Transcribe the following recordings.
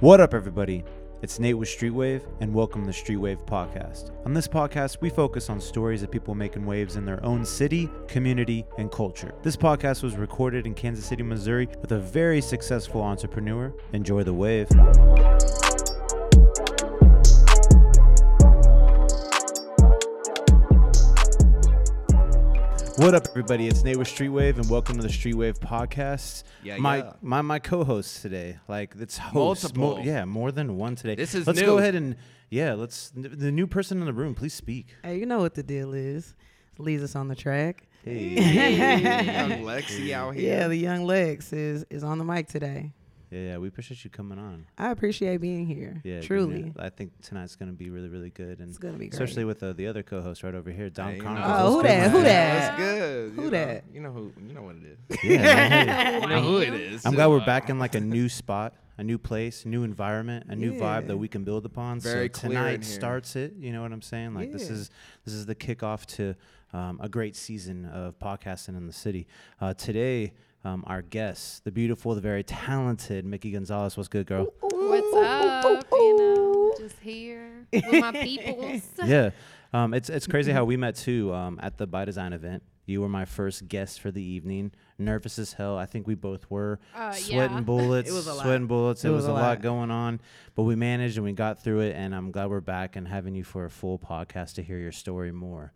What up, everybody? It's Nate with Streetwave, and welcome to the Streetwave Podcast. On this podcast, we focus on stories of people making waves in their own city, community, and culture. This podcast was recorded in Kansas City, Missouri, with a very successful entrepreneur. Enjoy the wave. What up, everybody? It's Nate with Streetwave, and welcome to the Streetwave Podcast. Yeah, my yeah. my my co-host today, like it's host, mo- Multiple. yeah, more than one today. This is let's new. go ahead and yeah, let's the new person in the room. Please speak. Hey, you know what the deal is. Leaves us on the track. Hey, young Lexi out here. Yeah, the young Lex is is on the mic today. Yeah, yeah, we appreciate you coming on. I appreciate being here. Yeah, truly. yeah, I think tonight's gonna be really, really good, and It's gonna be great. especially with uh, the other co-host right over here, Dom Hey, you Connors. know. Oh, who that? Who that? That's good. Who you that? Know, you know who? You know what it is. Yeah, man, hey. you know who it is. I'm glad we're back in like a new spot, a new place, new environment, a new vibe that we can build upon. Very so clear in tonight here. starts it. You know what I'm saying? Like this is this is the kickoff to um, a great season of podcasting in the city. Uh, today, um, our guest, the beautiful, the very talented Mickey Gonzalez. What's good, girl? What's up? You know, just here with my peoples. yeah, um, it's it's crazy how we met too um, at the By Design event. You were my first guest for the evening. Nervous as hell. I think we both were. Uh, sweating yeah. bullets. It was a lot. Sweating bullets. It, It was, was a a lot. lot. going on, but we managed and we got through it. And I'm glad we're back and having you for a full podcast to hear your story more.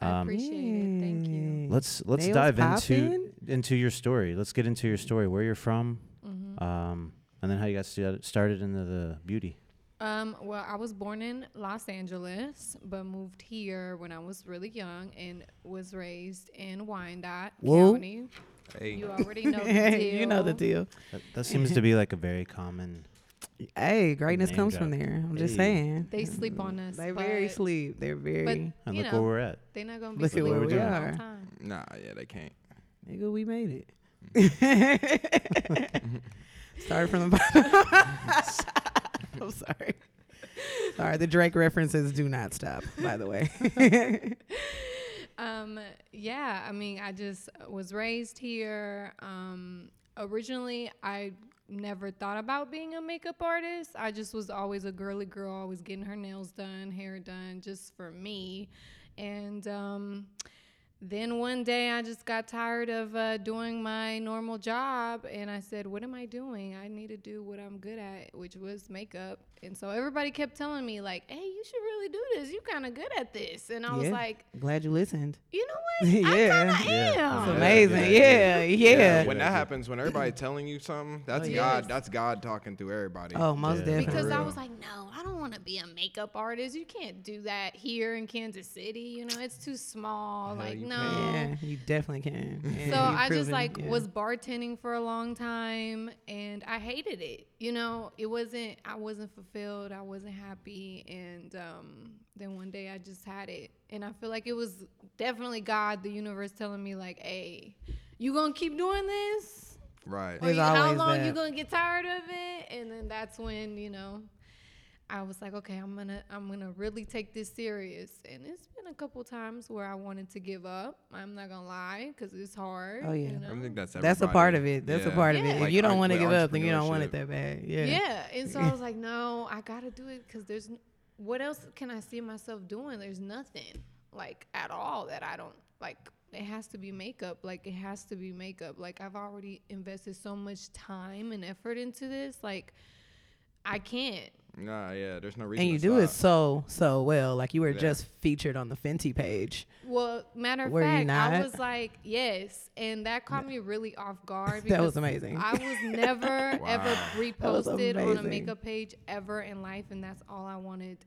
I Um, appreciate it. Thank you. Let's let's Nails dive into into your story. Let's get into your story. Where you're from, Mhm. um, and then how you got stu- started into the beauty. Um, well, I was born in Los Angeles, but moved here when I was really young and was raised in Wyandotte Whoa. County. Hey, You already know the deal. you know the deal. That, that seems to be like a very common. Hey, greatness Name comes from there. I'm just Hey. saying. They sleep on us. They but very sleep. They're very And You look know. where we're at. They're not gonna be Look at sleeping where we for a are. long time. nah, yeah, they can't. nigga, we made it. Started from the bottom. I'm sorry. Sorry, the Drake references do not stop, by the way. Um, yeah, I mean, I just was raised here. Um, originally, I never thought about being a makeup artist. I just was always a girly girl, always getting her nails done, hair done, just for me. And um, then one day, I just got tired of uh, doing my normal job, and I said, "What am I doing? I need to do what I'm good at, which was makeup." And so everybody kept telling me, like, "Hey, you should really do this. You kind of good at this." And I was like, Glad you listened. you know what? Yeah. I kind of Yeah. am. It's amazing. yeah, Yeah, yeah. When that happens, when everybody telling you something, that's Oh, God. yes. That's God talking through everybody. Oh, most Yeah. definitely. Because I was like, no, I don't want to be a makeup artist. You can't do that here in Kansas City. You know, it's too small. Hell, like, you no. Yeah, you definitely can. Yeah, So you've I just like yeah. was bartending for a long time and I hated it. You know, it wasn't I wasn't fulfilled. I wasn't happy and um then one day I just had it. And I feel like it was definitely God, the universe telling me like, "Hey, you going to keep doing this?" right. Or you- how always long you gonna get tired of it? And then that's when you know, I was like, okay, I'm gonna I'm gonna really take this serious. And it's been a couple times where I wanted to give up. I'm not gonna lie, cause it's hard. Oh, yeah. you I think that's That's a part of it. That's a Yeah. part of it. Yeah. If Like you don't want to give up, then you don't want it that bad. Yeah. yeah. And so I was like, no, I gotta do it because there's what else can I see myself doing? There's nothing like at all that I don't like. It has to be makeup. Like it has to be makeup. Like I've already invested so much time and effort into this. Like I can't. Nah, yeah. There's no reason. And you to do it so so well. Like you were Yeah. just featured on the Fenty page. Well, matter of Were you fact, I was like, yes, and that caught me really off guard. That was amazing. I was never ever Wow. was reposted on a makeup page ever in life, and that's all I wanted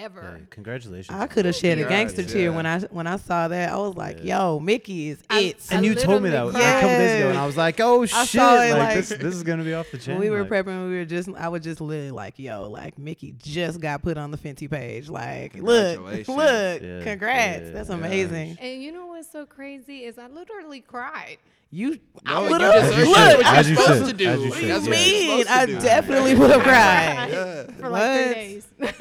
ever. Yeah, congratulations. I could have shed a gangster tear yeah. when I when I saw that. I was like, Yeah. "Yo, Mickey is I- it." I and you told me that literally a couple days ago, and I was like, "Oh shit! it, like, like- this, this is gonna be off the chain." when we were like, prepping, we were just I was just literally like, "Yo, like Mickey just got put on the Fenty page. Like, look, look, Yeah, congrats. yeah, That's yeah. amazing. And you know what's so crazy is I literally cried. You, No, I you would just- have. As you Look, should. I- As you supposed should. to do. As you What do you yeah. mean? mean? I definitely would have cried. Yeah. for like three days.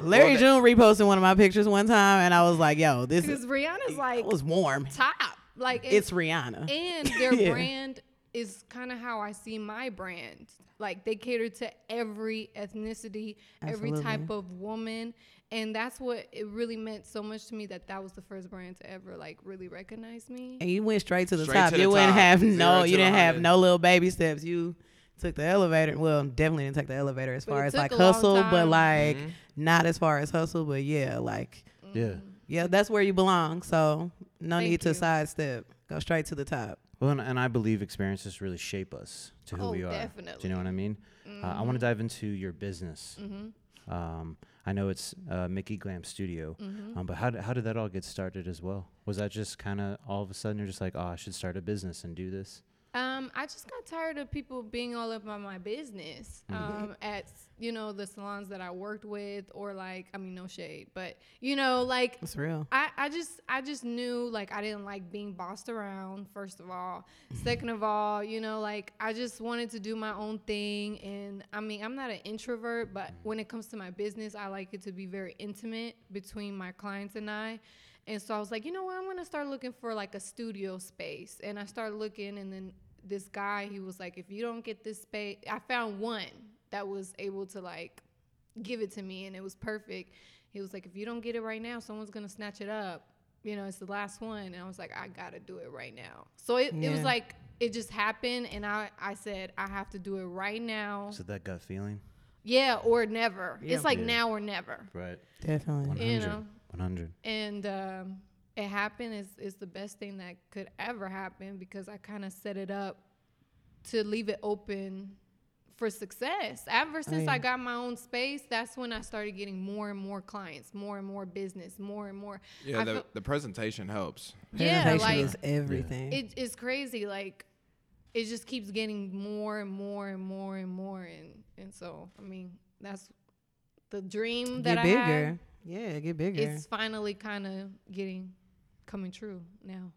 Larry Well, June reposted one of my pictures one time, and I was like, "Yo, this Because is Rihanna's like it was warm. top. Like It's Rihanna." and their Yeah. brand is kind of how I see my brand. Like they cater to every ethnicity, every type of woman, and that's what it really meant so much to me that that was the first brand to ever like really recognize me. And you went straight to the Straight top. to the you wouldn't have Zero no, you didn't have no little baby steps. You took the elevator. Well, definitely didn't take the elevator as But far as like hustle, but time. like Mhm. not as far as hustle, but yeah, like Yeah. yeah, that's where you belong. So no Thank need to you. sidestep. Go straight to the top. Well, and, and I believe experiences really shape us to who Oh, we are. definitely. Do you know what I mean? Uh, I want to dive into your business. Mm-hmm. Um, I know it's uh, Mickey Glam Studio, Mm-hmm. um, but how did, how did that all get started as well? Was that just kind of all of a sudden you're just like, oh, I should start a business and do this? Um, I just got tired of people being all up on my business. Um, at you know the salons that I worked with, or like I mean no shade, but you know like It's real. I, I just I just knew like I didn't like being bossed around first of all second of all you know like I just wanted to do my own thing and I mean I'm not an introvert but when it comes to my business I like it to be very intimate between my clients and I and so I was like you know what I'm gonna start looking for like a studio space and I started looking and then this guy he was like if you don't get this space I found one that was able to like give it to me and it was perfect. He was like, if you don't get it right now, someone's gonna snatch it up. You know, it's the last one. And I was like, I gotta do it right now. So it, it was like it just happened and I, I said, I have to do it right now. So that gut feeling? Yeah, or never. Yeah. It's like Yeah. now or never. Right. Definitely. 100. You know. 100. And um, it happened is is the best thing that could ever happen because I kind of set it up to leave it open for success. Ever since yeah. I got my own space, that's when I started getting more and more clients, more and more business, more and more. Yeah, the, feel- the presentation helps. yeah, Presentation like is everything. it, it's crazy. Like it just keeps getting more and more and more and more, and and so I mean that's the dream that get I bigger. had. Yeah, get bigger. It's finally kind of getting coming true now.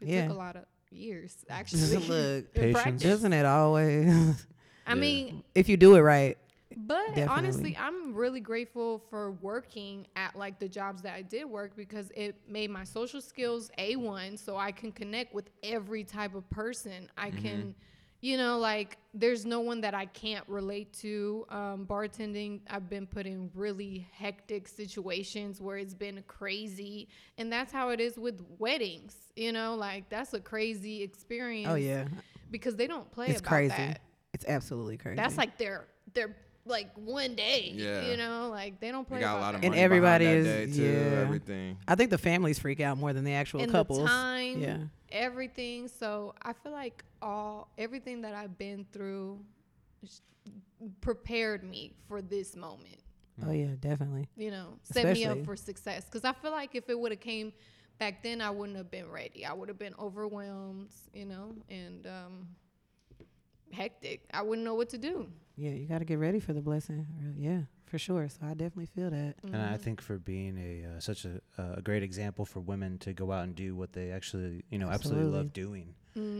It Yeah. took a lot of years actually. Look, in Patience. practice. doesn't it always? I Yeah. mean, if you do it right, But Definitely. honestly, I'm really grateful for working at like the jobs that I did work because it made my social skills A1 so I can connect with every type of person. I mm-hmm. can, you know, like there's no one that I can't relate to. Um, bartending, I've been put in really hectic situations where it's been crazy. And that's how it is with weddings, you know, like that's a crazy experience. oh yeah, Because they don't play it's about crazy. that It's absolutely crazy. that's like their their like one day. Yeah. You know, like they don't play You got a about lot of that. And money everybody behind is- that day too. yeah. Everything. I think the families freak out more than the actual and couples. the time, Yeah. everything. So I feel like all everything that I've been through prepared me for this moment. Oh yeah, definitely. You know, set me up for success. Because I feel like if it would have came back then, I wouldn't have been ready. I would have been overwhelmed. You know, and um, hectic. I wouldn't know what to do. Yeah, you got to get ready for the blessing. Yeah, for sure. So I definitely feel that. And I think for being a uh, such a, a great example for women to go out and do what they actually you know absolutely, love doing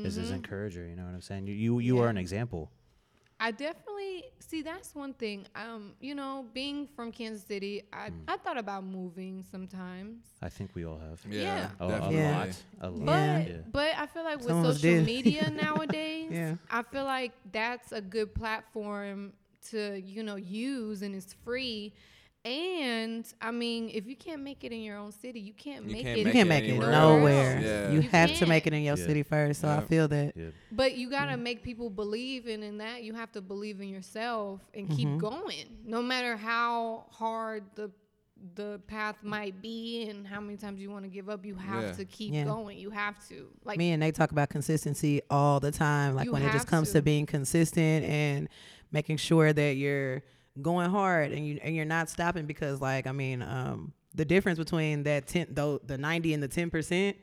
is as Mhm. encourager. You know what I'm saying? You you, you are an example. I definitely see that's one thing. Um, you know, being from Kansas City, I, Mm. I thought about moving sometimes. I think we all have. Yeah, Yeah. A, a. Yeah. lot. A lot. But Yeah. yeah. but I feel like with Some social did. media nowadays, Yeah. I feel like that's a good platform to, you know, use and it's free. And I mean, if you can't make it in your own city, you can't You make can't it. You can't make it anywhere nowhere. Yeah. You, You have to can't. make it in your Yeah. city first. So I feel that. Yeah. But you gotta make people believe and in that. You have to believe in yourself and keep Mhm. going, no matter how hard the the path might be and how many times you want to give up. You have Yeah. to keep Yeah. going. You have to like Me and they talk about consistency all the time. Like when it just comes to. to. being consistent and making sure that you're going hard and you and you're not stopping because like I mean, um, the difference between that ten though the ninety and the ten percent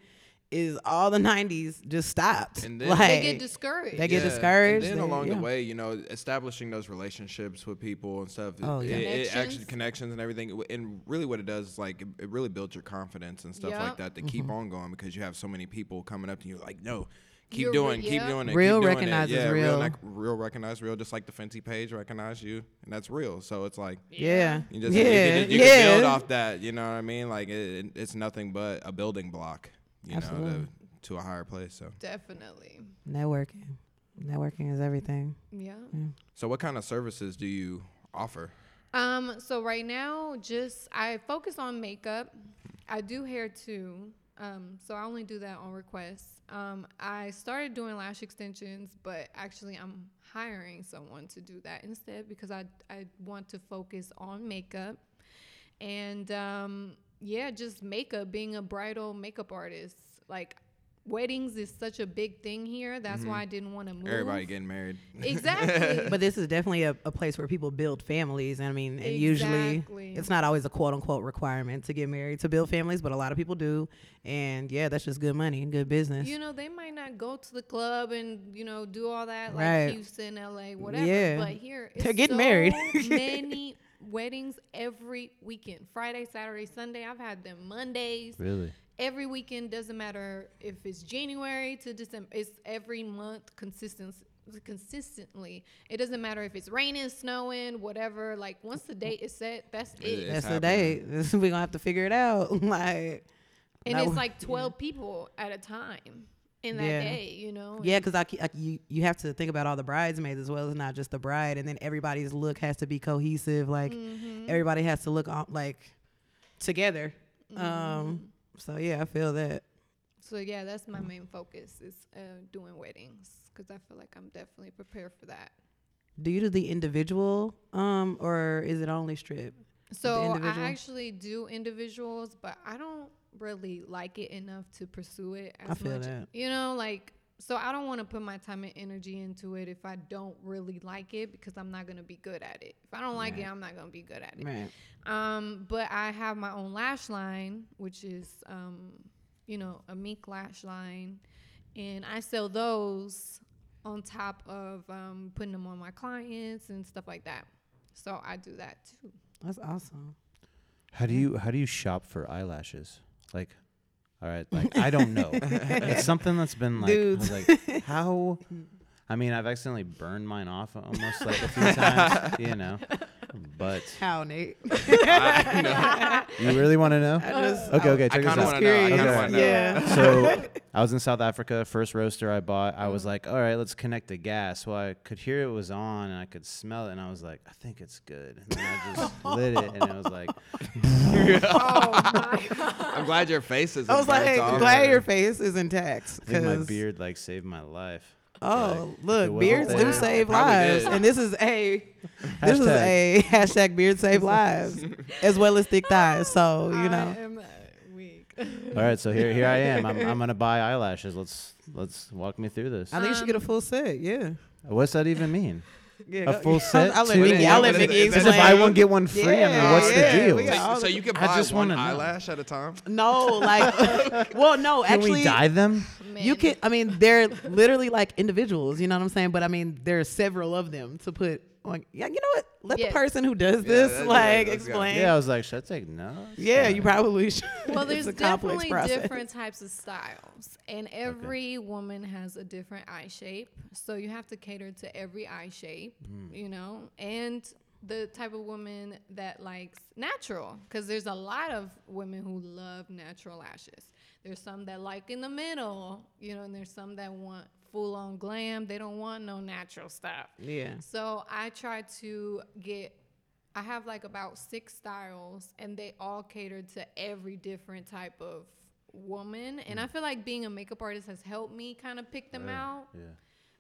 is all the nineties just stopped. And then- like they get discouraged. They get discouraged, And then they- along yeah. the way, you know, establishing those relationships with people and stuff. Oh, it, yeah. it, it actually Connections. connections and everything. And really, what it does is like it, it really builds your confidence and stuff like that to Mm-hmm. keep on going because you have so many people coming up to you like, no. Keep You're doing, re- keep doing it. Real keep doing recognizes it. yeah, real. Real, nec- real recognize real, just like the Fenty page recognize you, and that's real. So it's like yeah. you just yeah. you, can, you yeah. can build off that. You know what I mean? Like it, it- it's nothing but a building block. You know, Absolutely. to, to a higher place. So, Definitely. Networking. Networking is everything. Yeah. so what kind of services do you offer? Um, so right now, just I focus on makeup. I do hair too. Um, so I only do that on request. Um, I started doing lash extensions, but actually I'm hiring someone to do that instead because I I want to focus on makeup. And um, yeah, just makeup, being a bridal makeup artist. Like weddings is such a big thing here. That's why mm-hmm. I didn't want to move. Everybody getting married. Exactly. But this is definitely a, a place where people build families. And I mean, and usually it's not always a quote unquote requirement to get married to build families, but a lot of people do. And yeah, that's just good money and good business. you know, they might not go to the club and you know do all that like Right. Houston, LA, whatever. Yeah. But here, it's They're getting so married. many weddings every weekend, Friday, Saturday, Sunday. I've had them Mondays. Really? Every weekend doesn't matter if it's January to December. It's every month consistent consistently. It doesn't matter if it's raining, snowing, whatever. Like once the date is set, that's it. It's that's the date. We're gonna have to figure it out. like And it's like 12 people at a time in that Yeah. day, you know? Yeah, because I, I, you you have to think about all the bridesmaids as well as not just the bride, and then everybody's look has to be cohesive. Like Mm-hmm. everybody has to look on, like together. Mm-hmm. Um, so yeah, I feel that. So yeah, that's my main focus is uh, doing weddings because I feel like I'm definitely prepared for that. Do you do the individual, um, or is it only strip? So I actually do individuals, but I don't really like it enough to pursue it as I feel much. that. You know, like so I don't want to put my time and energy into it if I don't really like it because I'm not gonna be good at it. If I don't like it, I'm not gonna be good at it. Right. Um, but I have my own lash line, which is, um, you know, a mink lash line, and I sell those on top of um, putting them on my clients and stuff like that. So I do that too. That's awesome. How do you how do you shop for eyelashes? Like, all right, like I don't know. it's something that's been like, I was like, how? I mean, I've accidentally burned mine off almost like a few times, you know. But How Nate? you really want to know? just- Okay, okay, I check this kind of out. want to know. I kind of Okay. know. Yeah. so I was in South Africa. First roaster I bought, I was mm. like, all right, let's connect the gas. Well, I could hear it was on and I could smell it, and I was like, I think it's good. And then I just lit it, and it was like, oh I'm glad your face is. I was like, burnt off. glad your face is intact. I think my 'cause- beard like saved my life. Oh, Like, look, beards do save lives, and this is a this is a hashtag beard save lives, as well as thick thighs. So you I know, am weak. All right, so here here I am. I'm I'm gonna buy eyelashes. Let's let's walk me through this. I think you should get a full set. Yeah, What's that even mean? Yeah. A go- full set I'll let too? Mickey. I'll let Is it- Mickey is it Is it buy explain. one get one free? I mean, Yeah, what's yeah, the deal? So, so you can I buy just one wanna know. eyelash at a time. No, like, well, no, Can actually, we dye them? you can. I mean, they're literally like individuals. You know what I'm saying? But I mean, there are several of them to put. On. yeah, you know what? Let Yes. the person who does Yeah, this like yeah, explain. Yeah, I was like, should I take notes? Yeah, you probably should. Well, there's definitely different types of styles, and every woman has a different eye shape. So you have to cater to every eye shape, hmm. you know, and the type of woman that likes natural, because there's a lot of women who love natural lashes. There's some that like in the middle, you know, and there's some that want full on glam. They don't want no natural stuff. Yeah. So I try to get. I have like about six styles, and they all cater to every different type of woman. And I mm. feel like being a makeup artist has helped me kind of pick them out Yeah.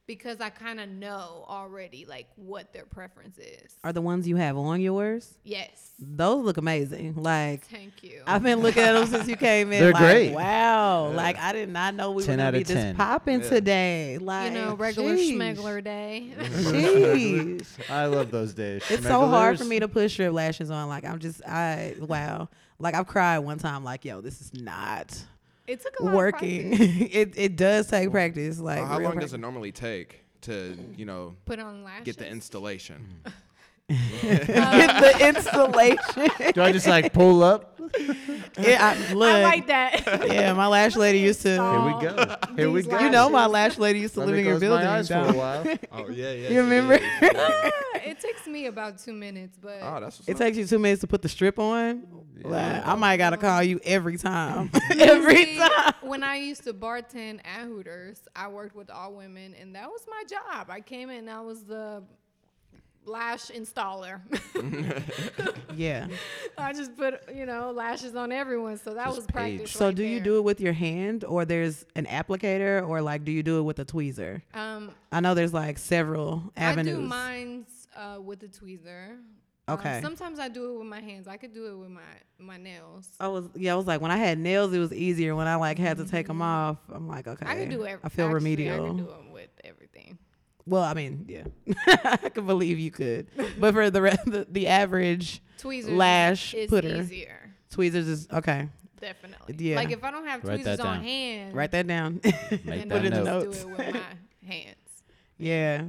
Because I kind of know already like what their preference is. Are the ones you have on yours? yes. Those look amazing. Like Thank you. I've been looking at them since you came in. They're like, great. Wow. Like I did not know we were gonna be of this popping Yeah. today. Like you know, regular sheesh. schmegler day. Sheesh. I love those days. It's so hard for me to put strip lashes on. Like I'm just I wow. Like I've cried one time. Like yo, this is not it took a lot working. Of it it does take practice. Like Well, how real long does it normally take to, you know, Put on lashes. get the installation? get the installation? Do I just like pull up? Yeah, I, look, I like that. yeah, my lash lady used to. Here we go. Here we go. You know, my lash lady used to Let live in your close my building. eyes for a while. Oh yeah, yeah. You remember? Ah, it takes me about two minutes, but Oh, that's It up. takes you two minutes to put the strip on. Like, I might gotta call you every time. See, every time. when I used to bartend at Hooters, I worked with all women, and that was my job. I came in, I was the lash installer. Yeah. I just put you know lashes on everyone, so that Just was paid. practice. So right do you do it with your hand or there's an applicator or like do you do it with a tweezer? Um, I know there's like several avenues. I do mine's uh, with a tweezer. Um, Okay. sometimes I do it with my hands. I could do it with my my nails. I was yeah, I was like when I had nails it was easier. When I like had to take them off, I'm like okay. Mm-hmm. I could do it. I feel remedial. I could do them with everything. Well, I mean, yeah, I can believe you could, but for the re- the, the average Tweezers Lash is putter. easier. tweezers is okay. Definitely. Yeah. Like if I don't have Write tweezers on hand, Write that down. Make then that I in note. notes. just do it with my hands. yeah,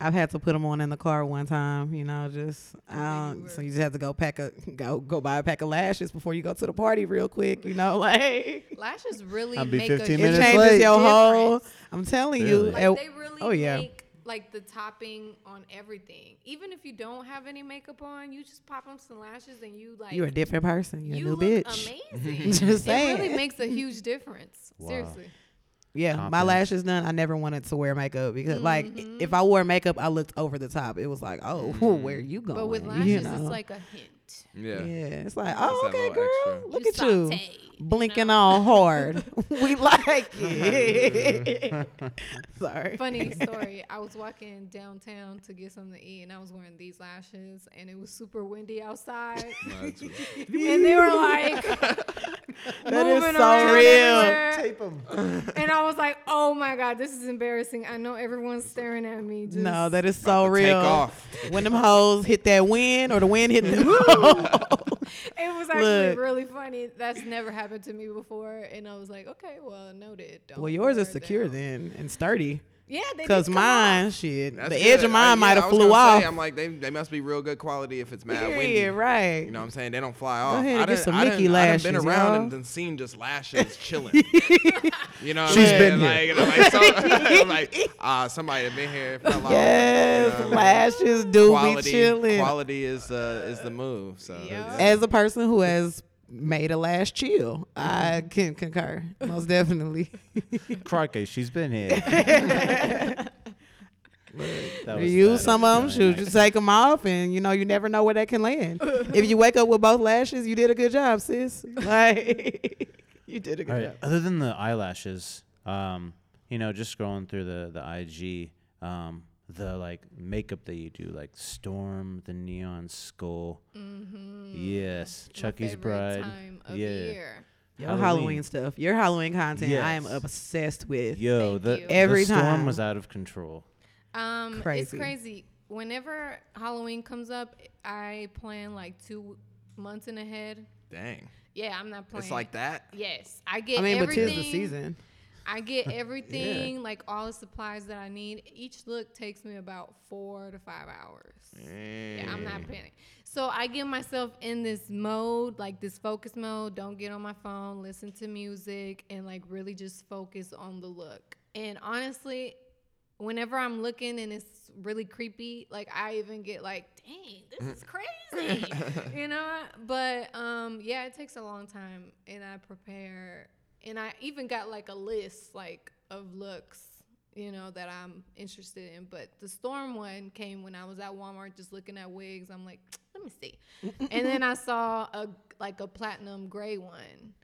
I've had to put them on in the car one time. You know, just um, so you just have to go pack a go go buy a pack of lashes before you go to the party real quick. You know, like Lashes really I'll be make 15 a it minutes huge changes late. your whole. I'm telling Really? you. Like it- they really oh, yeah. make like the topping on everything. Even if you don't have any makeup on, you just pop on some lashes and you like you're a different person. You're you a new look bitch. amazing. Just it really makes a huge difference. Wow. Seriously. Yeah, my lashes done. I never wanted to wear makeup because, like, i- Mhm. if I wore makeup, I looked over the top. It was like, oh, where are you going? But with you lashes, know? it's like a hint. Yeah. yeah, it's like, oh, that okay, girl, extra. look You at you saute, you blinking know? all hard. we like it. Sorry. Funny story. I was walking downtown to get something to eat, and I was wearing these lashes, and it was super windy outside. No, it's- and they were like That is moving so around real. everywhere. Tape 'em. And I was like, "Oh my god, this is embarrassing." I know everyone's staring at me. Just, No, that is so real. Take off. When them hoes hit that wind or the wind hit the it was actually Look. really funny. That's never happened to me before, and I was like, "Okay, well, noted." Don't Well, yours is secure them. then and sturdy. Yeah, they Cause mine, off. shit, That's the good. edge of mine Uh, might have flew off. Say, I'm like, they, they must be real good quality if it's mad windy. Period, right. You know what I'm saying? They don't fly off. ahead I get done- some I Mickey done- I done lashes, been around y'all. and done seen just lashes chilling. you know what She's I'm been saying? here. Like, like, so, I'm like, ah, somebody had been here. Fell off. Yes, You know what I mean? lashes do be Quality, chilling. quality is uh, is the move. So Yeah. As a person who has made a lash chill, I can concur most definitely. Crikey, she's been here. You use some of them, shoot, nice. you take them off, and you know you never know where that can land. if you wake up with both lashes, you did a good job, sis. Like you did a good right. job. Other than the eyelashes, um, you know, just scrolling through the the IG, um, the like makeup that you do, like Storm, the Neon Skull. Mm-hmm. Yes, Chucky's Bride. Time of Yeah. year. Your Halloween. stuff, your Halloween content, I am obsessed with. Yo, Thank the, you. Every the storm was out of control. Um, it's Crazy. crazy. Whenever Halloween comes up, I plan like two months in ahead. Dang, Yeah, I'm not playing. it's like that. Yes, I get. I mean, but everything. tis the season. I get everything, like all the supplies that I need. Each look takes me about four to five hours. Yeah, I'm not panic. So I get myself in this mode, like this focus mode. Don't get on my phone, listen to music, and like really just focus on the look. And honestly, whenever I'm looking and it's really creepy, like I even get like, dang, this is crazy. you know? But um yeah, it takes a long time and I prepare and I even got like a list like of looks you know that I'm interested in but the storm one came when I was at Walmart just looking at wigs I'm like let me see and then I saw a like a platinum gray one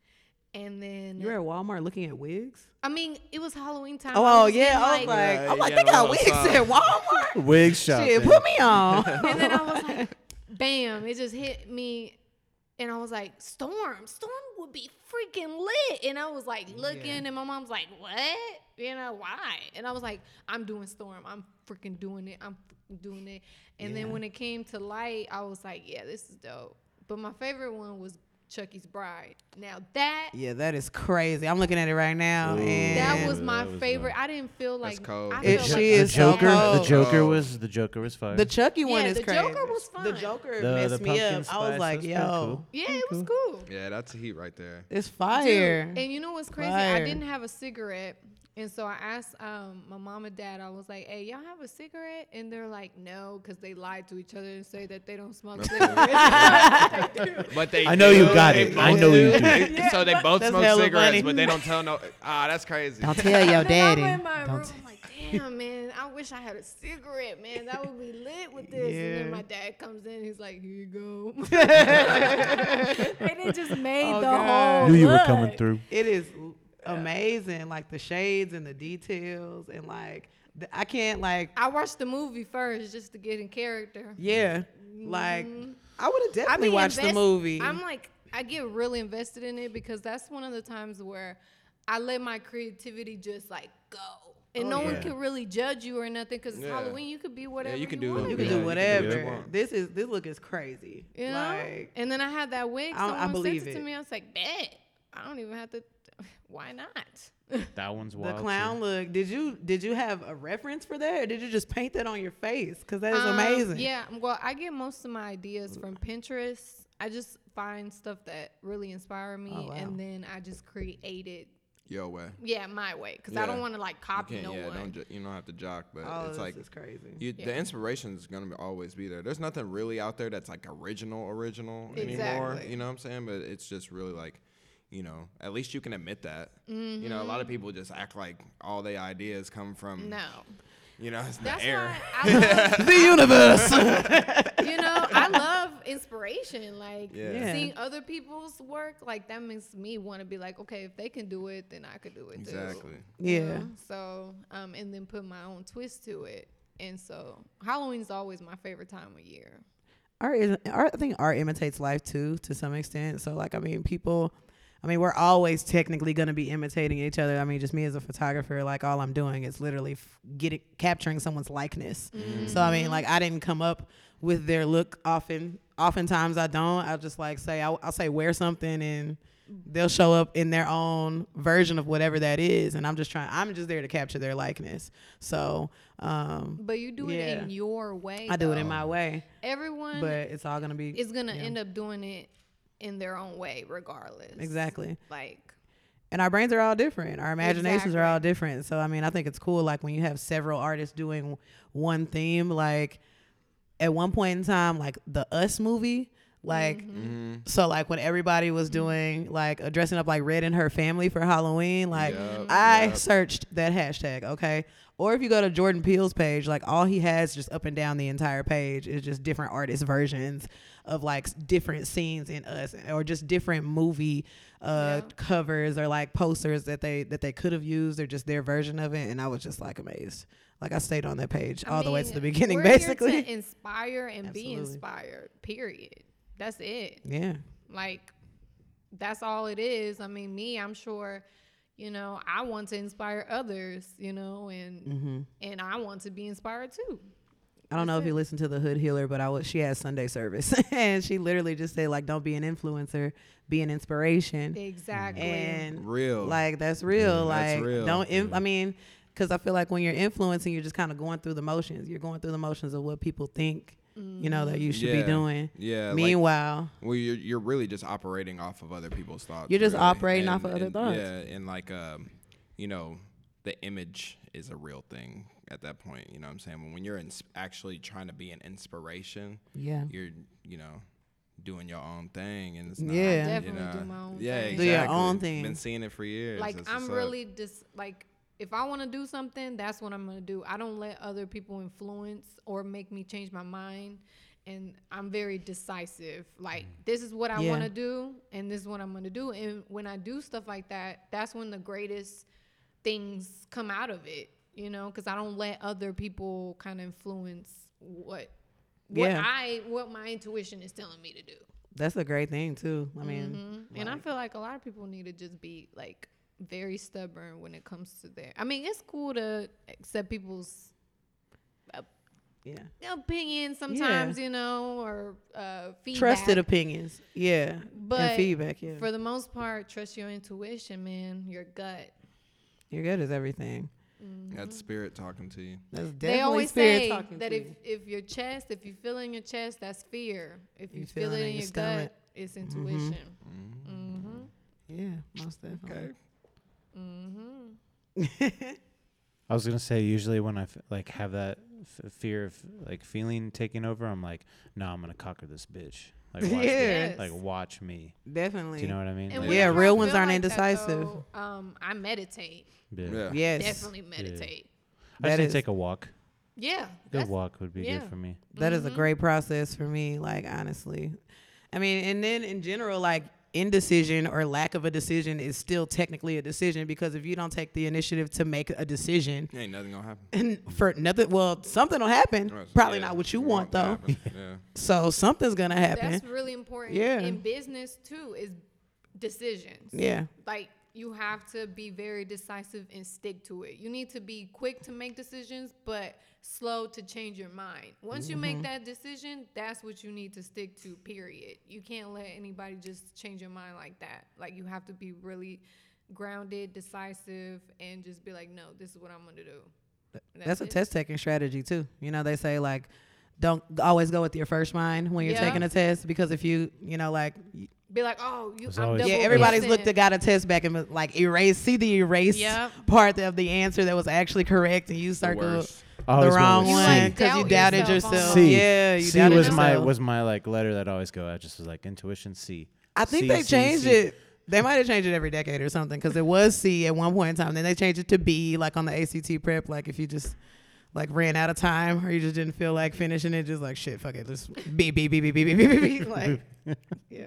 and then You're at Walmart looking at wigs. I mean it was Halloween time Oh, oh yeah, I was like, Yeah, I'm like, yeah, they got wigs song. at Walmart. Wig shopping. Shit, put me on. and then I was like, bam, it just hit me. And I was like, Storm, Storm would be freaking lit. And I was like looking, Yeah. and my mom's like, what? You know, why? And I was like, I'm doing Storm. I'm freaking doing it. I'm doing it. And Yeah. then when it came to light, I was like, yeah, this is dope. But my favorite one was Chucky's Bride. Now that Yeah, that is crazy. I'm looking at it right now, Ooh. and that was my that was favorite. nice. I didn't feel like That's cold. I It- felt she like the is so Joker. the. Joker Oh. was the Joker was fire. the Chucky one is the crazy. The Joker was The fun. Joker The- messed the me pumpkin up. I was like, that's yo, cool. Yeah, it mm-hmm. was cool. Yeah, that's a heat right there. it's Dude, fire. and you know what's crazy? Fire. I didn't have a cigarette. And so I asked um, my mom and dad, I was like, hey, y'all have a cigarette? And they're like, no, because they lied to each other and say that they don't smoke cigarettes. But they I know you got They it. I both know you do. do. They- So they both That's smoke hella cigarettes, funny. but they don't tell no. Ah, that's crazy. Don't tell your then daddy. I'm in my Don't room, I'm like, damn, man, I wish I had a cigarette, man. That would be lit with this. And Yeah. then my dad comes in, he's like, here you go. and it just made Oh, the God. whole Knew you were look. coming through. It is amazing, like the shades and the details, and like the, I can't like I watched the movie first just to get in character. yeah, like Mhm. I would have I definitely be watched the movie. I'm like, I get really invested in it because that's one of the times where I let my creativity just like go. And Oh, no one can really judge you or nothing because it's Yeah. Halloween. You could be whatever you can you do want. you can you do can do whatever. what you want. this is this look is crazy. You know? Like and then I had that wig. I- I believe sent it, it. to me. I was like, bet. I don't even have to. Why not? That one's wild. the clown too. look. Did you did you have a reference for that, or did you just paint that on your face? Because that is Um, amazing. Yeah. Well, I get most of my ideas from Pinterest. I just find stuff that really inspire me, Oh, wow. and then I just create it. Yo way. Yeah, my way, because I don't want to like copy can't. no yeah, one. don't. Ju- you don't have to jock, but All it's of like this is crazy. You, Yeah. The inspiration is gonna be, always be there. There's nothing really out there that's like original, original anymore. You know what I'm saying? But it's just really like, you know, at least you can admit that. You know, a lot of people just act like all the ideas come from, Mm-hmm. no. you know, it's the air. love, the universe. you know, I love inspiration. Like Yeah. Yeah. seeing other people's work, like that makes me want to be like, okay, if they can do it, then I could do it too. Exactly. you yeah. know? So, um, and then put my own twist to it. And so Halloween's always my favorite time of year. art is art I think art imitates life too to some extent. So like I mean people I mean we're always technically going to be imitating each other. I mean just me as a photographer like all I'm doing is literally f- getting capturing someone's likeness. So I mean like I didn't come up with their look often. Oftentimes I don't. I'll just like say I'll, I'll say wear something and they'll show up in their own version of whatever that is and I'm just trying I'm just there to capture their likeness. So um But you do it in your way. I do it in my way, Everyone but it's all going to be is gonna yeah. end up doing it in their own way, regardless. Exactly. Like and our brains are all different our imaginations are all different so i mean i think it's cool like when you have several artists doing one theme like at one point in time like the us movie like Mm-hmm. so like when everybody was doing like dressing up like red and her family for halloween like Yup, i yup. searched that hashtag okay or if you go to jordan peele's page like all he has just up and down the entire page is just different artist versions of like different scenes in us or just different movie uh Yeah. covers or like posters that they that they could have used or just their version of it and i was just like amazed like i stayed on that page I all the way to the beginning basically to inspire and be inspired. Period. That's it. yeah Like that's all it is. I mean, me, I'm sure, you know, I want to inspire others, you know, and mm-hmm. and I want to be inspired too. I don't know if That's you it. listen to the Hood Healer, but I was she has Sunday service, and she literally just said like, "Don't be an influencer, be an inspiration." Exactly. And Real. like that's real. that's like real. don't. Inf- I mean, because I feel like when you're influencing, you're just kind of going through the motions. You're going through the motions of what people think, you know, that you should be doing. yeah. like, Meanwhile, well, you're, you're really just operating off of other people's thoughts. You're just really. operating off And- of other thoughts. Yeah, and like, um, you know, the image is a real thing at that point. You know what I'm saying? When, when you're ins- actually trying to be an inspiration, yeah, you're, you know, doing your own thing, and it's not, Yeah. you Definitely know, do my own yeah, thing. Do your own thing. Been seeing it for years. like That's I'm really just like if I want to do something, that's what I'm gonna do. I don't let other people influence or make me change my mind. And I'm very decisive. Like this is what I Yeah. want to do, and this is what I'm gonna do. And when I do stuff like that, that's when the greatest things come out of it. You know, because I don't let other people kind of influence what what Yeah. I what my intuition is telling me to do. that's a great thing too. I mean, Mhm. and I feel like a lot of people need to just be like very stubborn when it comes to their. I mean, it's cool to accept people's uh, Yeah. opinions sometimes, you know, or uh, feedback. Trusted opinions. Yeah. But and feedback. Yeah. For the most part, trust your intuition, man, your gut. Your gut is everything. That's spirit talking to you. That's definitely They always spirit say talking that to if you. if your chest, if you feel it in your chest, that's fear. If you, You feel feel it it in in your your gut, it's intuition. Mm-hmm. Yeah, most definitely. Okay. Mm-hmm. I was gonna say usually when I f- like have that f- fear of like feeling taking over, I'm like, no, I'm gonna conquer this bitch. Like watch Yeah. me. Like watch me. Definitely. Do you know what I mean? Like, Yeah, real ones aren't like indecisive. though, um, I meditate. yeah. Yeah. Yes. Definitely meditate. I just That need to is- take a walk. Yeah. Good walk would be yeah. good for me. That is a Mm-hmm. great process for me, like honestly. I mean, and then in general, like indecision or lack of a decision is still technically a decision because if you don't take the initiative to make a decision Ain't nothing gonna happen. and for nothing well, something will happen. Probably Yeah, not what you it want though. Yeah. So something's gonna happen. That's really important. Yeah. In business too is decisions. yeah. Like you have to be very decisive and stick to it. You need to be quick to make decisions, but slow to change your mind. Once you Mm-hmm. make that decision, that's what you need to stick to, period. You can't let anybody just change your mind like that. Like you have to be really grounded, decisive, and just be like, no, this is what I'm gonna do. And That's a it. test taking strategy too. You know, they say like don't always go with your first mind when you're Yeah. taking a test because if you, you know, like Be like, oh, you. I'm double yeah, everybody's guessing. looked at got a test back and like erase, see the erase Yep. part of the answer that was actually correct, and you The circled the wrong one because you doubted yourself yourself. C. Yeah, you C doubted was my was my like letter that I always go. I just was like intuition C. I think C, they C, changed C. it. They might have changed it every decade or something because it was C at one point in time. Then they changed it to B, like on the ACT prep. Like if you just like ran out of time or you just didn't feel like finishing it, just like shit, fuck it, just B B B B B B B B B. Like, yeah,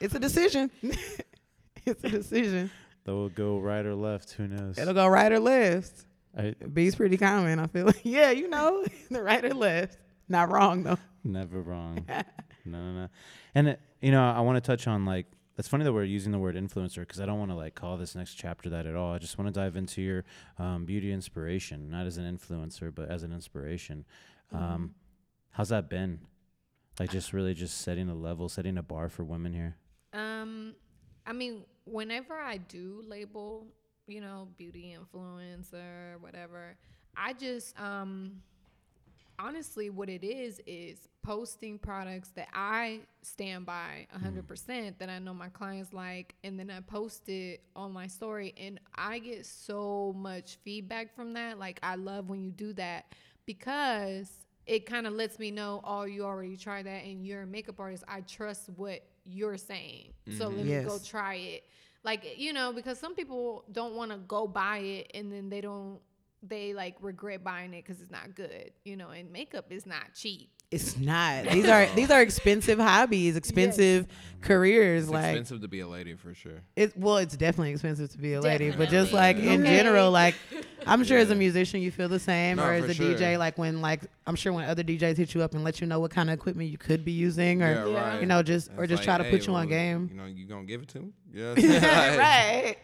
it's a decision. it's a decision. That will go right or left. Who knows? It'll go right or left. I, B's pretty common. I feel like yeah, you know, the right or left. Not wrong though. Never wrong. no, no, no. And it, you know, I want to touch on like it's funny that we're using the word influencer because I don't want to like call this next chapter that at all. I just want to dive into your um, beauty inspiration, not as an influencer, but as an inspiration. Um, how's that been? Like just really just setting a level, setting a bar for women here. Um, I mean, whenever I do label, you know, beauty influencer, whatever, I just um honestly what it is is posting products that I stand by 100% that I know my clients like and then I post it on my story and I get so much feedback from that. Like I love when you do that because it kind of lets me know oh you already tried that and you're a makeup artist. I trust what you're saying so let me mm-hmm. go try it like you know because some people don't want to go buy it and then they don't they like regret buying it because it's not good you know and makeup is not cheap It's not. These are these are expensive hobbies, expensive careers. It's like expensive to be a lady for sure. it. Well, it's definitely expensive to be a lady, but just Definitely. like in Okay. general, like I'm sure as a musician you feel the same, No, or as a sure. DJ, like when like I'm sure when other DJs hit you up and let you know what kind of equipment you could be using, or yeah, Yeah. right. you know just or just like, try to put hey, you on game. You know, you gonna give it to me? Yeah. You know what I'm right.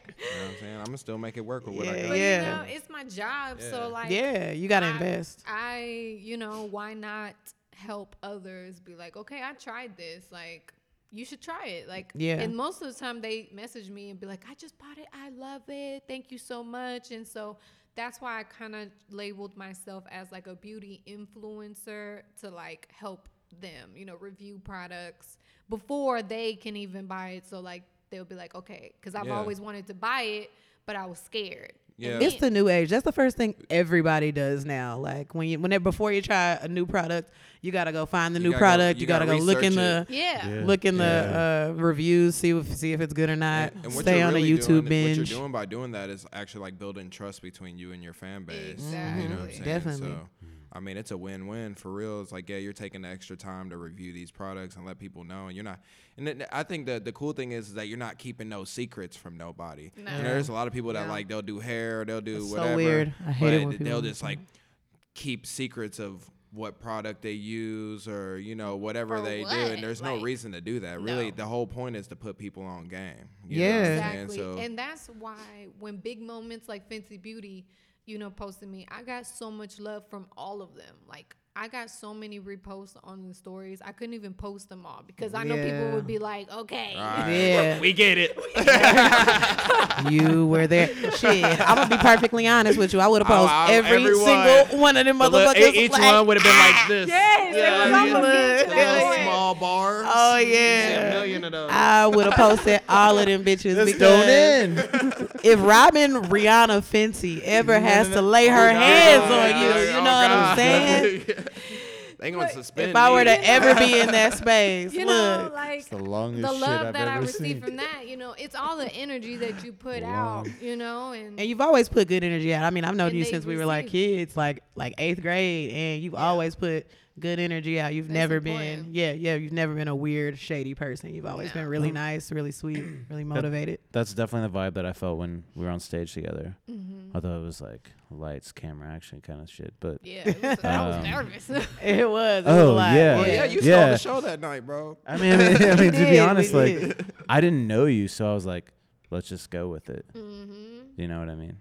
saying? I'm gonna still make it work with what I got. but yeah. you know it's my job Yeah. so like Yeah, you gotta I- invest. I, you know, why not help others be like, okay, I tried this. Like, you should try it. Like, Yeah. And most of the time they message me and be like, I just bought it. I love it. Thank you so much. And so that's why I kind of labeled myself as like a beauty influencer to like help them, you know, review products before they can even buy it. So like they'll be like, okay, because I've Yeah. always wanted to buy it, but I was scared. And Yeah. It's the new age. That's the first thing everybody does now. Like when you whenever before you try a new product, you gotta go find the You new gotta go- product. you you gotta, gotta go look in the yeah. Yeah. look in Yeah. the uh, reviews, see if see if it's good or not. And, and what Stay you're on really a YouTube doing, binge. What you're doing by doing that is actually like building trust between you and your fan base. You know what I'm Exactly. saying? Definitely. So, I mean, it's a win-win for real. It's like, yeah, you're taking the extra time to review these products and let people know, and you're not. And then I think that the cool thing is is that you're not keeping no secrets from nobody. You know, there's a lot of people that Yeah. like they'll do hair, they'll do That's so whatever. weird. I hate it when they'll just like mm-hmm. keep secrets of what product they use or you know whatever For they do and there's no reason to do that really no. the whole point is to put people on game you Yeah. what Exactly. So- and that's why when big moments like Fenty Beauty, you know, posted me, I got so much love from all of them. Like I got so many reposts on the stories. I couldn't even post them all because I know people would be like, okay. Yeah. we get it. You were there. Shit, I'm gonna be perfectly honest with you. I would have posted I- I- every everyone. single one of them The little- motherfuckers. each like, one would have been like ah, this. Yes, it was Yeah, almost yeah. getting to that Little point. small bars. Oh You see yeah. a million of those. I would have posted all of them bitches Just because don't in. If Robyn Rihanna Fenty ever has to lay oh, her Oh, hands God. on you, Oh, you know what I'm saying? they gonna suspend If I were to ever be in that space, You know, like It's the longest the shit love I've that I ever received seen. from that, you know, it's all the energy that you put out, you know, and, and you've always put good energy out. I mean, I've known you since we were like kids, like like eighth grade, and you've always put good energy out. You've That's never been, yeah, yeah, you've never been a weird, shady person. You've always No. been really nice, really sweet, really motivated. That's definitely the vibe that I felt when we were on stage together. Mhm. Although it was like lights, camera, action kind of shit. But yeah, it was, I was Um, nervous. It was. It Oh, a yeah. Yeah, you Yeah. stole the show that night, bro. I mean, I mean, I mean We to be honest, like did. I didn't know you, so I was like, let's just go with it. hmm You know what I mean?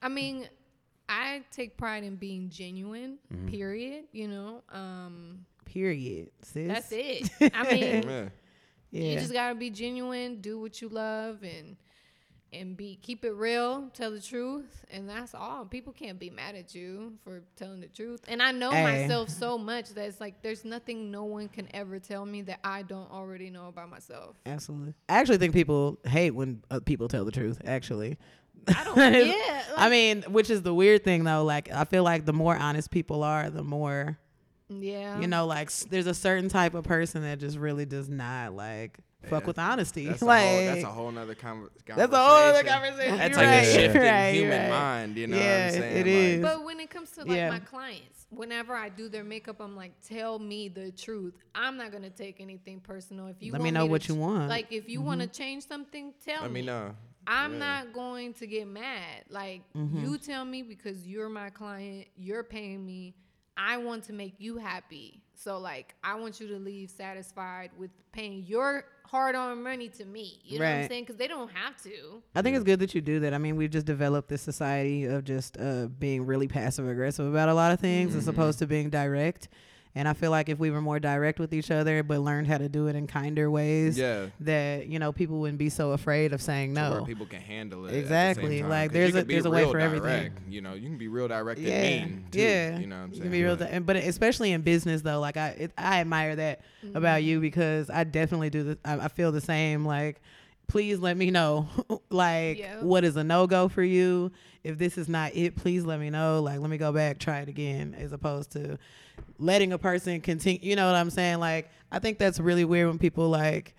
I mean, I take pride in being genuine. Mm-hmm. Period. You know, um, Period. Sis. that's it. I mean, Yeah. Yeah. you just gotta be genuine, do what you love, and and be keep it real, tell the truth, and that's all. People can't be mad at you for telling the truth. And I know Hey. myself so much that it's like there's nothing no one can ever tell me that I don't already know about myself. Absolutely. I actually think people hate when uh, people tell the truth. Actually, I don't. yeah. I mean, which is the weird thing though. Like, I feel like the more honest people are, the more yeah. you know. Like, s- there's a certain type of person that just really does not like fuck with honesty. That's, like, a whole, that's a whole nother conver- conversation. that's a whole other conversation. That's like right. a shift You're in human right. mind. You know Yeah, what I'm saying? it Like. But when it comes to like Yeah. my clients, whenever I do their makeup, I'm like, tell me the truth. I'm not gonna take anything personal. If you Let want me know to what you want. Like if you want to mm-hmm. change something, tell me. Let me know. I'm Yeah. not going to get mad. Like you tell me because you're my client, you're paying me. I want to make you happy. So like I want you to leave satisfied with paying your hard-earned money to me. You know what I'm saying? Because they don't have to. I think it's good that you do that. I mean, we've just developed this society of just uh, being really passive aggressive about a lot of things as opposed to being direct. And I feel like if we were more direct with each other, but learned how to do it in kinder ways, Yeah. that you know people wouldn't be so afraid of saying no. where people can handle it. at the same Exactly. time. Like, 'Cause there's a- there's a way real for everything. direct, You know, you can be real direct and yeah, mean too. yeah. You know what I'm You saying? can be real, But- di- but especially in business though, like I, it, I admire that about mm-hmm. you because I definitely do this. I, I feel the same. Like, please let me know, like, Yeah. what is a no go for you. If this is not it, please let me know. Like, let me go back, try it again, as opposed to letting a person continue. You know what I'm saying? Like, I think that's really weird when people like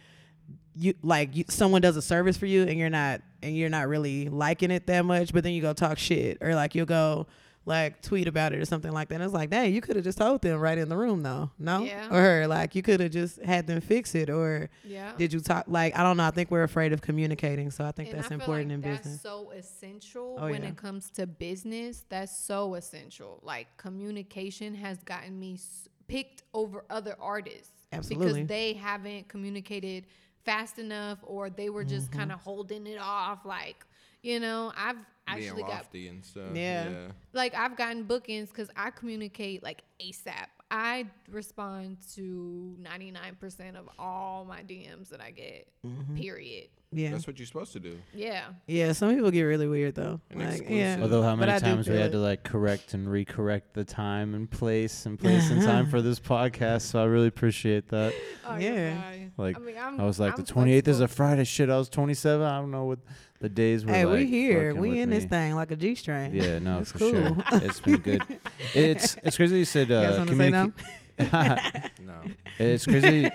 you like you, someone does a service for you and you're not and you're not really liking it that much, but then you go talk shit or like you'll go like tweet about it or something like that. And it's like, dang, you could have just told them right in the room though, no? Yeah. Or like you could have just had them fix it or Yeah. did you talk like I don't know. I think we're afraid of communicating, so I think And that's I important like in that's business. That's so essential Oh, when yeah. it comes to business. That's so essential. Like communication has gotten me s- picked over other artists Absolutely. because they haven't communicated fast enough, or they were just Mm-hmm. kind of holding it off. Like, you know, I've being actually got lofty and stuff. Yeah. yeah. like I've gotten bookings because I communicate like ASAP. I respond to 99% of all my DMs that I get. Mm-hmm. Period. yeah. That's what you're supposed to do. Yeah. Yeah, some people get really weird though. And Like, exclusive. yeah. Although how many times we feel had it. to like correct and recorrect the time and place and place and time for this podcast, so I really appreciate that. Oh, Yeah. you're fine. Like, I, mean, I'm, was like, I'm the 28th is a Friday. Shit, I was 27. I don't know what the days were. Hey, like we here. We with in this thing like a G string. Yeah, no, It's for cool. sure. It's been good. It's it's crazy you said You uh, wanna no? No. it's crazy.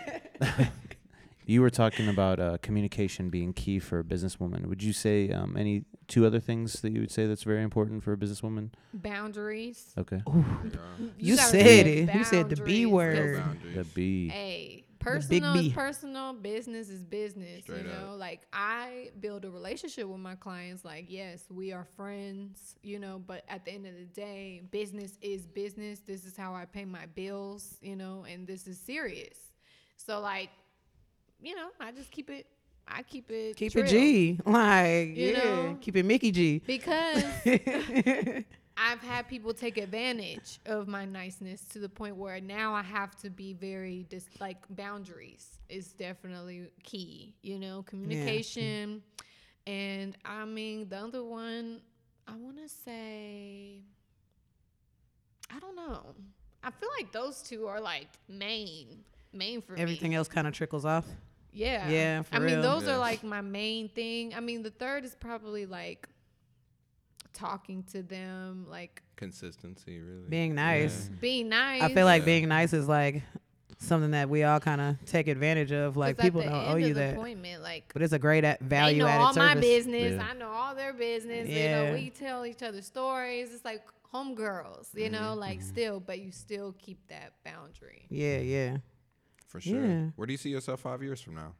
you were talking about uh, communication being key for a businesswoman. Would you say um, any two other things that you would say that's very important for a businesswoman? boundaries. Okay. You gotta said it. You said the B word. The Boundaries. B. Hey, big personal is personal, business is business. Straight you up. know, like I build a relationship with my clients. Like, yes, we are friends. You know, but at the end of the day, business is business. This is how I pay my bills. You know, and this is serious. So, like, you know, I just keep it. I keep it. Keep trill. it G. Like, You yeah. know? Keep it Mickey G. because I've had people take advantage of my niceness to the point where now I have to be very dis- like boundaries is definitely key. You know, communication, and I mean the other one. I want to say, I don't know. I feel like those two are like main, main for me. Everything else kind of trickles off. Yeah. Yeah, for I mean, those Yeah. are like my main thing. I mean, the third is probably like talking to them, like Consistency, really. Being nice. being nice. I feel like Yeah. being nice is like something that we all kind of take advantage of. Like people don't owe you that, like but it's a great at they value know added all my business. Yeah. I know all their business. You Yeah. know, we tell each other stories. It's like homegirls. You know, Mm-hmm. like still, but you still keep that boundary. Yeah, yeah. For sure. Yeah. Where do you see yourself five years from now?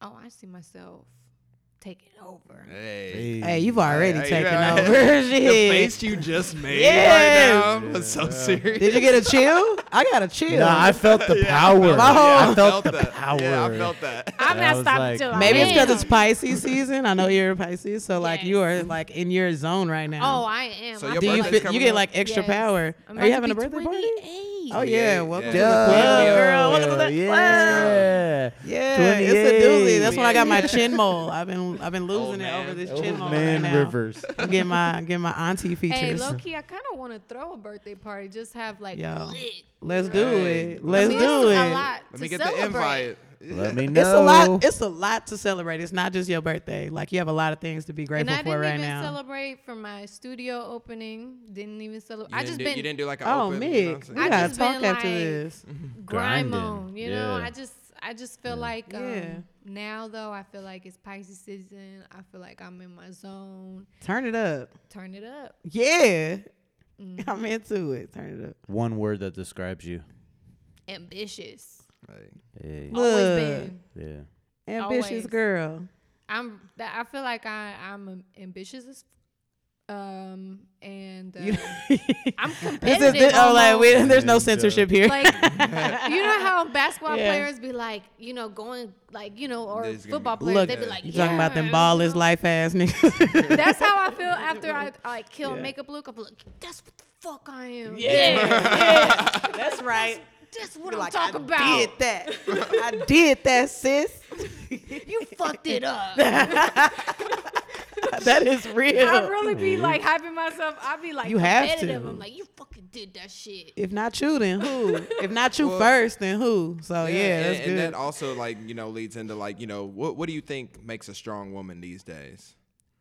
Oh, I see myself taking over. Hey. Hey, you've already Hey, taken right. over. The face you just made Yes. right now was so serious. Did you get a chill? I got a chill. Nah, I felt the power. My whole- I felt the that. power. Yeah, I felt that. I'm not was stopping like- till I Maybe it's because it's Pisces season. I know you're a Pisces, so like you are like in your zone right now. Oh. I am. So I your Do feel you birthday's feel, you get like extra Yes. power? I'm Are you having a be birthday party? 28. Oh yeah, Yeah, welcome yeah. to the Yeah. club, girl. Welcome to the club. Yeah. Yeah, it's a doozy. That's when I got my chin mole. I've been I've been losing it man. over this Old chin mole man right now. Rivers. I'm getting my getting my auntie features. Hey, low key, I kind of want to throw a birthday party. Just have like Yo, lit. Let's do it. Let's I mean, do it. A lot Let to me get celebrate. the invite. Let me know. It's a lot. It's a lot to celebrate. It's not just your birthday. Like you have a lot of things to be grateful for right now. And I didn't right even now. celebrate for my studio opening. Didn't even celebrate. You I just do, been you didn't do like an Oh, open. you know Mick, I'm we gotta just talk been, after like, this. grime Grinding. on. You know, Yeah. I just I just feel like um, Yeah. now though I feel like it's Pisces season. I feel like I'm in my zone. Turn it up. Turn it up. Yeah, Mhm. I'm into it. Turn it up. One word that describes you. Ambitious. Hey. Hey. Always been. Yeah. Ambitious Always. girl. I'm. that- I feel like I I'm ambitious as. Um and uh, I'm This competitive. is this, oh, like we, there's no censorship here. like you know how basketball Yeah. players be like, you know, going like you know, or There's football players, Look, they be like, you talking about them "Yeah," you know? life ass niggas. That's how I feel after I like kill Yeah. makeup look. I'm like, that's what the fuck I am. Yeah, that's right. that's what Be I'm like, talking I about. did that. I did that, sis. You fucked it up. that is real. I'd really be like hyping myself. I'd be like You have competitive. to. I'm like, you fucking did that shit. If not you, then who? If not you Well- first, then who? So yeah, and, that's and good. that also like you know leads into like you know what what do you think makes a strong woman these days?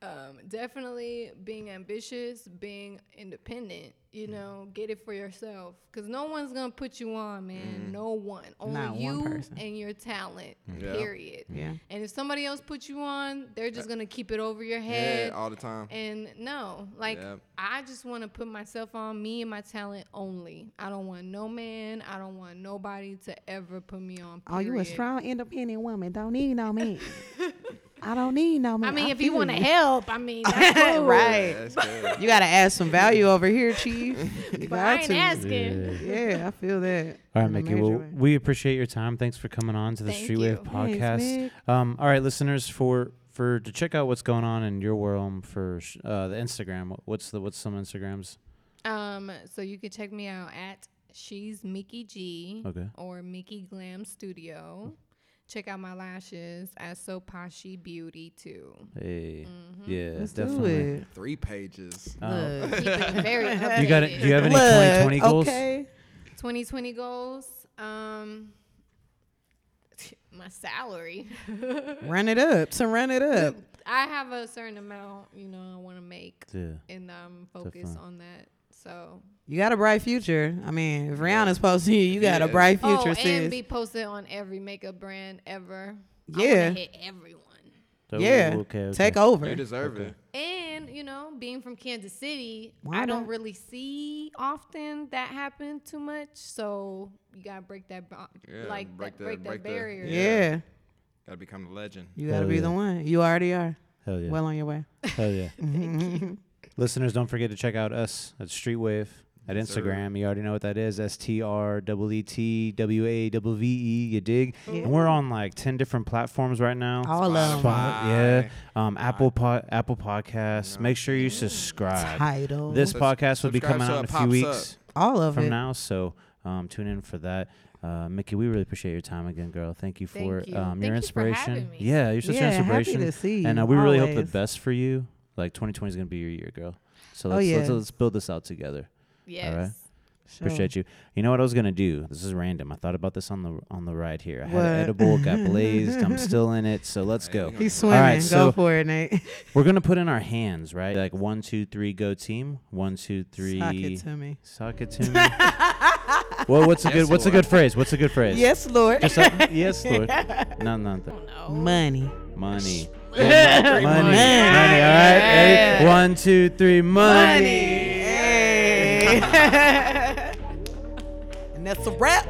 Um, definitely being ambitious, being independent. You mm. know, get it for yourself. Cause no one's gonna put you on, man. Mm. No one. Only Not you person. and your talent. Mm. Yeah. Period. yeah. And if somebody else puts you on, they're just uh, gonna keep it over your Yeah, head. all the time. And no, like Yep. I just want to put myself on me and my talent only. I don't want no man. I don't want nobody to ever put me on. Oh, you a strong, independent woman. Don't need no man. I don't need no man. I mean, if you want to help, I mean, that's cool. right. That's. You gotta add some value over here, chief. You But I ain't to. asking. Yeah, I feel that. All right, Mickey. Well, way. we appreciate your time. Thanks for coming on to the Thank Streetwave you. Thanks, podcast. Mick. um, all right, listeners, for for to check out what's going on in your world for sh- uh, the Instagram. What's the what's some Instagrams? Um, so you can check me out at she's Mickey G Okay. or Mickey Glam Studio. Check out my lashes at Sopashi Beauty too. Hey, Mm-hmm. yeah, Let's definitely. do it. Three pages. Um, Look. Very updated. you got it. Do you have any Look, 2020 goals? Okay. 2020 goals. Um, my salary. Run it up. So run it up. I have a certain amount, you know, I want to make, Yeah. and I'm focused on that. So You got a bright future. I mean, if Rihanna's posting you, you got a Yeah. bright oh, future, sis. and be posted on every makeup brand ever. Yeah. wanna hit everyone. So, yeah. Okay. okay. Take over. You deserve Okay. it. And you know, being from Kansas City, Why I don't not? really see often that happen too much. So you gotta break that, bo- Yeah, like break that, the- break that break the- barrier. yeah. Gotta become the legend. You got to Hell be yeah. the one. You already are. Hell yeah. Well on your way. Hell yeah. Listeners, don't forget to check out us at Streetwave. at Yes, sir. Instagram. You already know what that is. S T R W E T W A W V E. You dig? Yeah. And we're on like ten different platforms right now. All of them. Spot- yeah. Um, Apple po- Apple Podcasts. Make sure you subscribe. Title. This Subs- podcast will be coming out in a few pops weeks all of from it. now. So um, tune in for that. Uh, Mickey, we really appreciate your time again, girl. Thank you Thank for you. um, Thank your you for inspiration. having me. Yeah, you're such yeah, an inspiration. happy to see you. and uh, we really hope the best for you. Like 2020 is gonna be your year, girl. So Oh, let's let's, let's build this out together. Yes. Sure. Appreciate you. You know what I was gonna do? This is random. I thought about this on the on the ride here. I had What? an edible, got blazed. I'm still in it. So let's go. He's All swimming. right, Go so- for it, Nate. We're gonna put in our hands, right? Like one, two, three, go team. One, two, three. Sock it to me. Sock it to me. well, what's a Yes, good what's a good phrase? What's a good phrase? Yes, Lord. Just a- yes, Lord. Oh, no, nothing. Money. Money. Money. money. Money. All right. Ready? One, two, three. Money. and that's a wrap.